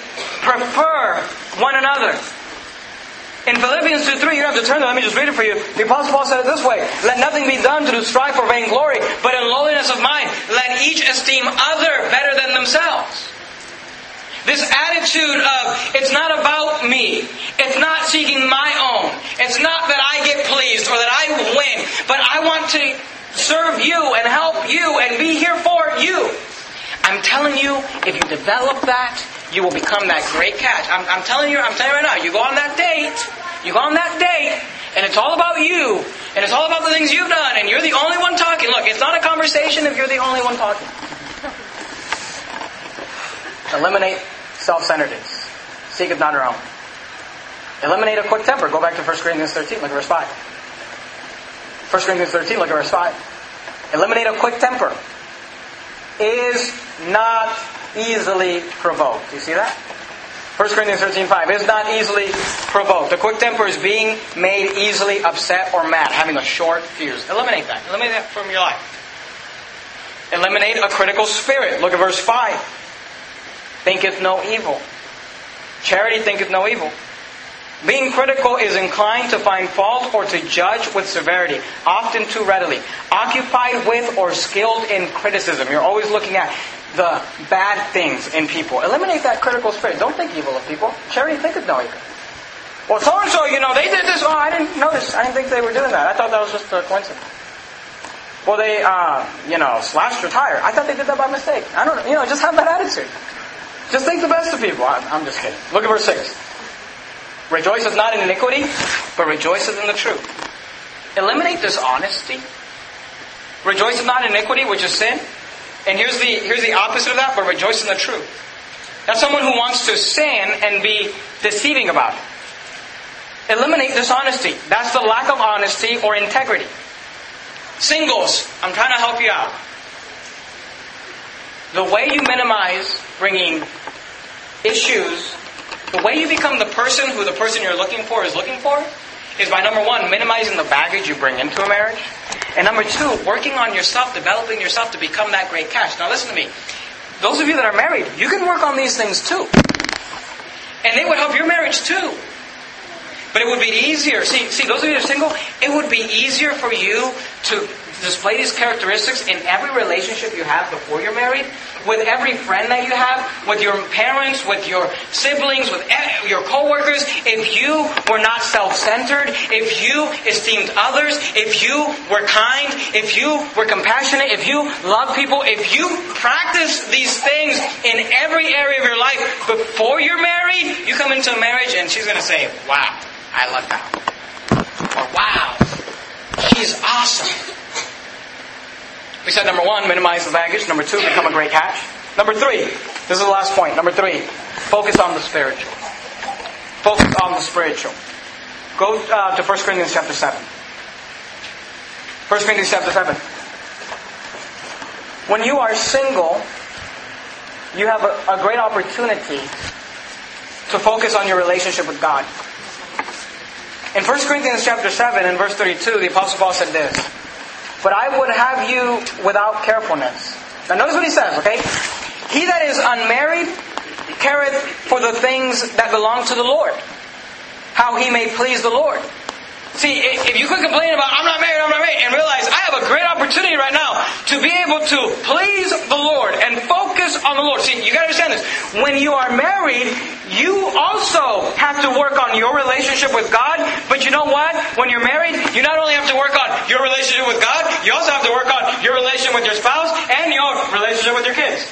A: prefer one another. In Philippians 2 3, you don't have to turn there. Let me just read it for you. The Apostle Paul said it this way Let nothing be done to do strife or vainglory, but in lowliness of mind, let each esteem other better than themselves. This attitude of, it's not about me. It's not seeking my own. It's not that I get pleased or that I win, but I want to serve you and help you and be here for you. I'm telling you, if you develop that, you will become that great catch. I'm, I'm telling you, I'm telling you right now, you go on that date, you go on that date, and it's all about you, and it's all about the things you've done, and you're the only one talking. Look, it's not a conversation if you're the only one talking. Eliminate self-centeredness. Seek it not your own. Eliminate a quick temper. Go back to 1 Corinthians 13, look at verse 5. 1 Corinthians 13, look at verse 5. Eliminate a quick temper. Is not easily provoked. You see that? 1 Corinthians 13, 5. Is not easily provoked. The quick temper is being made easily upset or mad, having a short fuse. Eliminate that. Eliminate that from your life. Eliminate a critical spirit. Look at verse 5 thinketh no evil. Charity thinketh no evil. Being critical is inclined to find fault or to judge with severity, often too readily. Occupied with or skilled in criticism. You're always looking at the bad things in people. Eliminate that critical spirit. Don't think evil of people. Charity thinketh no evil. Well, so and so, you know, they did this. Oh, I didn't notice. I didn't think they were doing that. I thought that was just a coincidence. Well, they, uh, you know, slashed your tire. I thought they did that by mistake. I don't know. You know, just have that attitude. Just think the best of people. I'm just kidding. Look at verse 6. Rejoiceth not in iniquity, but rejoiceth in the truth. Eliminate dishonesty. Rejoiceth not in iniquity, which is sin. And here's the, here's the opposite of that, but rejoice in the truth. That's someone who wants to sin and be deceiving about it. Eliminate dishonesty. That's the lack of honesty or integrity. Singles, I'm trying to help you out. The way you minimize bringing issues, the way you become the person who the person you're looking for is looking for, is by number one, minimizing the baggage you bring into a marriage. And number two, working on yourself, developing yourself to become that great catch. Now listen to me. Those of you that are married, you can work on these things too. And they would help your marriage too. But it would be easier. See, see, those of you that are single, it would be easier for you to display these characteristics in every relationship you have before you're married, with every friend that you have, with your parents, with your siblings, with your coworkers. If you were not self-centered, if you esteemed others, if you were kind, if you were compassionate, if you love people, if you practice these things in every area of your life before you're married, you come into a marriage and she's going to say, wow, I love that. Or wow, she's awesome. We said number one, minimize the baggage. Number two, become a great catch. Number three, this is the last point. Number three, focus on the spiritual. Focus on the spiritual. Go uh, to 1 Corinthians chapter 7. 1 Corinthians chapter 7. When you are single, you have a, a great opportunity to focus on your relationship with God. In 1 Corinthians chapter 7 and verse 32, the Apostle Paul said this. But I would have you without carefulness. Now notice what he says, okay? He that is unmarried careth for the things that belong to the Lord, how he may please the Lord. See, if you could complain about, I'm not married, I'm not married, and realize I have a great opportunity right now to be able to please the Lord and focus on the Lord. See, you gotta understand this. When you are married, you also have to work on your relationship with God, but you know what? When you're married, you not only have to work on your relationship with God, you also have to work on your relationship with your spouse and your relationship with your kids.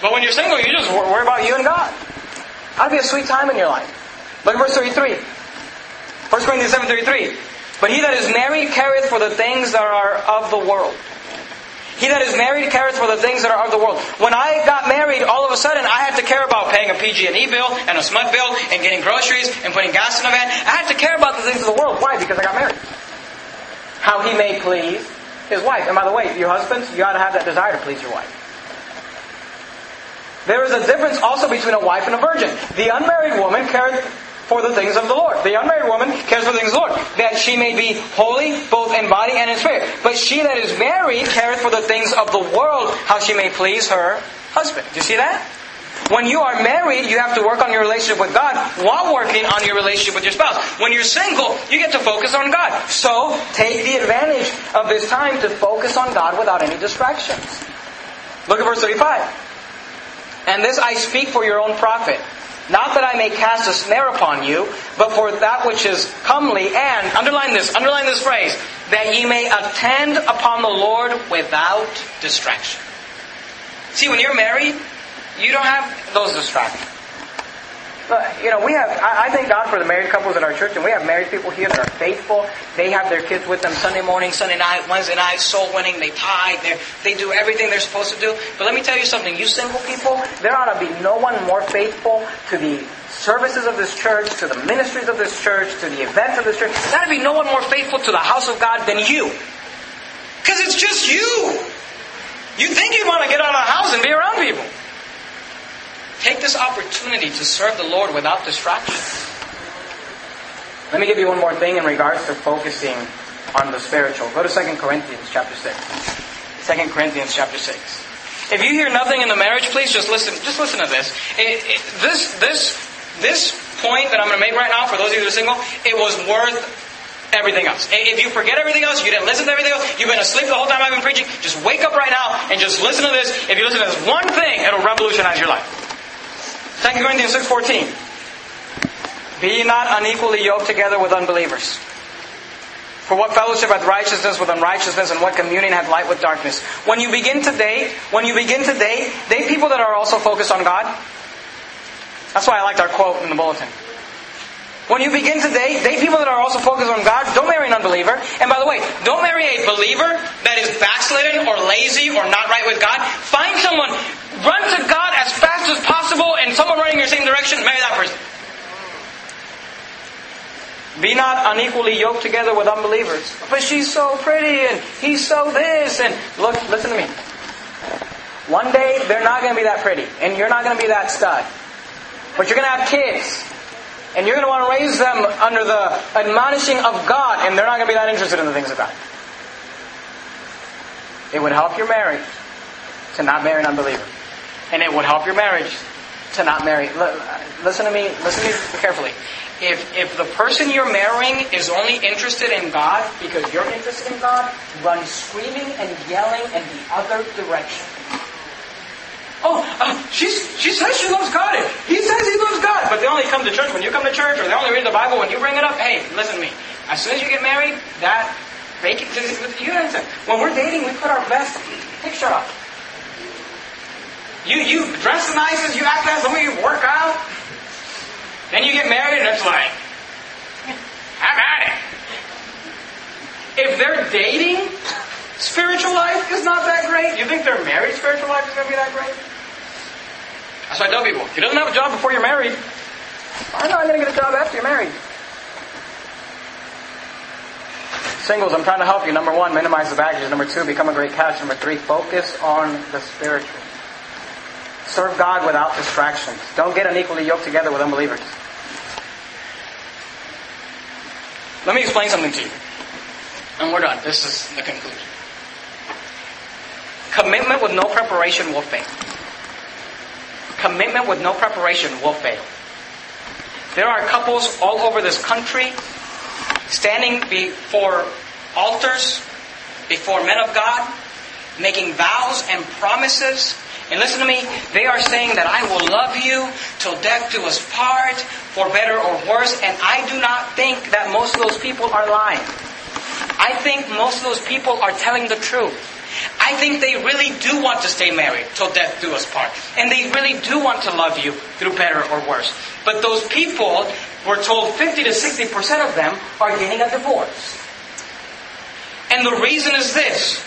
A: But when you're single, you just worry about you and God. That'd be a sweet time in your life. Look at verse 33. 1 Corinthians 7.33 But he that is married careth for the things that are of the world. He that is married careth for the things that are of the world. When I got married, all of a sudden I had to care about paying a PG&E bill and a SMUD bill and getting groceries and putting gas in the van. I had to care about the things of the world. Why? Because I got married. How he may please his wife. And by the way, your husbands, you ought to have that desire to please your wife. There is a difference also between a wife and a virgin. The unmarried woman careth for the things of the Lord. The unmarried woman cares for the things of the Lord, that she may be holy both in body and in spirit. But she that is married careth for the things of the world, how she may please her husband. Do you see that? When you are married, you have to work on your relationship with God while working on your relationship with your spouse. When you're single, you get to focus on God. So, take the advantage of this time to focus on God without any distractions. Look at verse 35. And this I speak for your own profit. Not that I may cast a snare upon you, but for that which is comely, and, underline this, underline this phrase, that ye may attend upon the Lord without distraction. See, when you're married, you don't have those distractions. You know, we have, I thank God for the married couples in our church, and we have married people here that are faithful. They have their kids with them Sunday morning, Sunday night, Wednesday night, soul winning, they tithe, they do everything they're supposed to do. But let me tell you something, you single people, there ought to be no one more faithful to the services of this church, to the ministries of this church, to the events of this church. There ought to be no one more faithful to the house of God than you. Because it's just you. You think you want to get out of the house and be around people. Take this opportunity to serve the Lord without distraction. Let me give you one more thing in regards to focusing on the spiritual. Go to 2 Corinthians chapter 6. 2 Corinthians chapter 6. If you hear nothing in the marriage, please just listen. Just listen to this. It, it, this, this, this point that I'm going to make right now, for those of you who are single, it was worth everything else. If you forget everything else, you didn't listen to everything else, you've been asleep the whole time I've been preaching, just wake up right now and just listen to this. If you listen to this one thing, it'll revolutionize your life. 2 Corinthians 6.14 Be not unequally yoked together with unbelievers. For what fellowship hath righteousness with unrighteousness, and what communion hath light with darkness? When you begin to date, when you begin to date, date people that are also focused on God. That's why I liked our quote in the bulletin. When you begin to date, date people that are also focused on God. Don't marry an unbeliever. And by the way, don't marry a believer that is backslidden or lazy or not right with God. Find someone, run to God as fast as possible, and someone running in your same direction, marry that person. Be not unequally yoked together with unbelievers. But she's so pretty and he's so this and look, listen to me. One day they're not going to be that pretty and you're not going to be that stud. But you're going to have kids and you're going to want to raise them under the admonishing of God, and they're not going to be that interested in the things of God. It would help your marriage to not marry an unbeliever. And it would help your marriage to not marry. Listen to me, listen to me carefully. If, if the person you're marrying is only interested in God because you're interested in God, run screaming and yelling in the other direction. Oh, um, she's, she says she loves God. He says he loves God. But they only come to church when you come to church, or they only read the Bible when you bring it up. Hey, listen to me. As soon as you get married, that fake you understand. When we're dating, we put our best picture up. You you dress the nicest, you act nice, when you work out. Then you get married, and it's like, I'm at it. If they're dating, spiritual life is not that great. You think their married spiritual life is going to be that great? That's why I tell people, if you don't have a job before you're married, I know I'm not going to get a job after you're married. Singles, I'm trying to help you. Number one, minimize the baggage. Number two, become a great catch. Number three, focus on the spiritual. Serve God without distractions. Don't get unequally yoked together with unbelievers. Let me explain something to you. And we're done. This is the conclusion. Commitment with no preparation will fail commitment with no preparation will fail. There are couples all over this country standing before altars, before men of God, making vows and promises. And listen to me, they are saying that I will love you till death do us part, for better or worse. And I do not think that most of those people are lying. I think most of those people are telling the truth. I think they really do want to stay married till death do us part. And they really do want to love you through better or worse. But those people, we're told 50 to 60% of them are getting a divorce. And the reason is this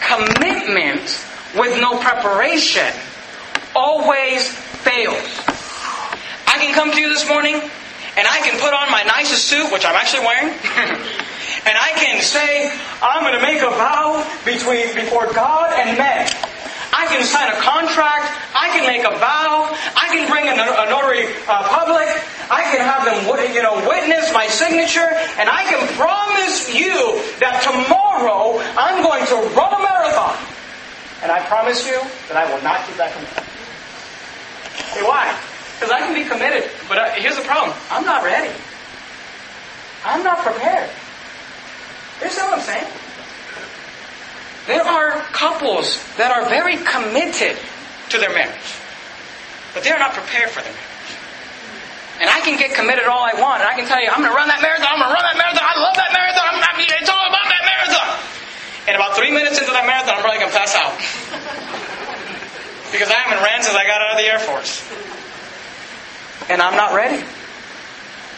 A: commitment with no preparation always fails. I can come to you this morning and I can put on my nicest suit, which I'm actually wearing. and I can say, I'm going to make a vow between before God and men. I can sign a contract. I can make a vow. I can bring a, a notary uh, public. I can have them, you know, witness my signature, and I can promise you that tomorrow I'm going to run a marathon. And I promise you that I will not keep that commitment. Say why? Because I can be committed. But uh, here's the problem I'm not ready. I'm not prepared. You understand what I'm saying? There are couples that are very committed to their marriage, but they're not prepared for their marriage. And I can get committed all I want, and I can tell you, I'm going to run that marathon, I'm going to run that marathon, I love that marathon, I'm, it's all about that marathon. And about three minutes into that marathon, I'm probably going to pass out. because I haven't ran since I got out of the Air Force. And I'm not ready.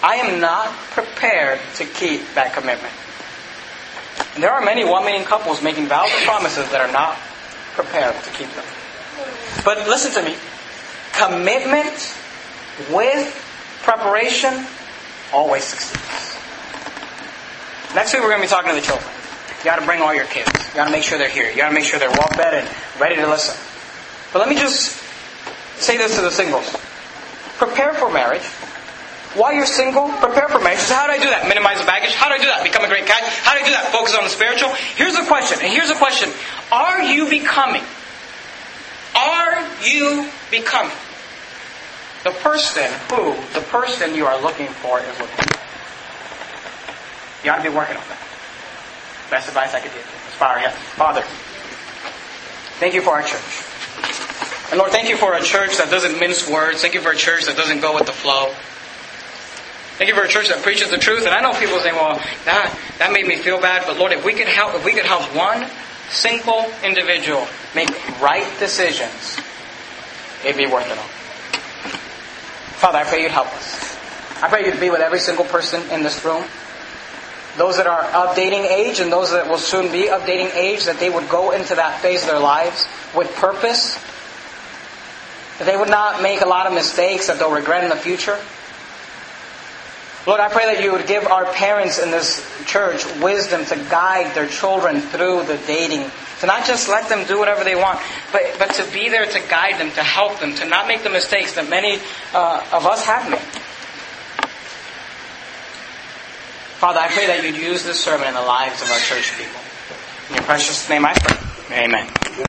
A: I am not prepared to keep that commitment. And there are many one meeting couples making vows and promises that are not prepared to keep them. But listen to me. Commitment with preparation always succeeds. Next week we're going to be talking to the children. You got to bring all your kids. You got to make sure they're here. You got to make sure they're well fed and ready to listen. But let me just say this to the singles. Prepare for marriage. While you're single, prepare for marriage. So how do I do that? Minimize the baggage. How do I do that? Become a great guy. How do I do that? Focus on the spiritual. Here's the question. And here's the question. Are you becoming? Are you becoming? the person who the person you are looking for is looking for. You ought to be working on that. Best advice I could give you. Our heads. Father, thank you for our church. And Lord, thank you for a church that doesn't mince words. Thank you for a church that doesn't go with the flow. Thank you for a church that preaches the truth. And I know people say, well, that, that made me feel bad. But Lord, if we could help, if we could help one single individual make right decisions, it'd be worth it all. Father, I pray you'd help us. I pray you'd be with every single person in this room. Those that are of dating age and those that will soon be of dating age, that they would go into that phase of their lives with purpose. That they would not make a lot of mistakes that they'll regret in the future. Lord, I pray that you would give our parents in this church wisdom to guide their children through the dating to not just let them do whatever they want, but, but to be there to guide them, to help them, to not make the mistakes that many uh, of us have made. Father, I pray that you'd use this sermon in the lives of our church people. In your precious name I pray. Amen.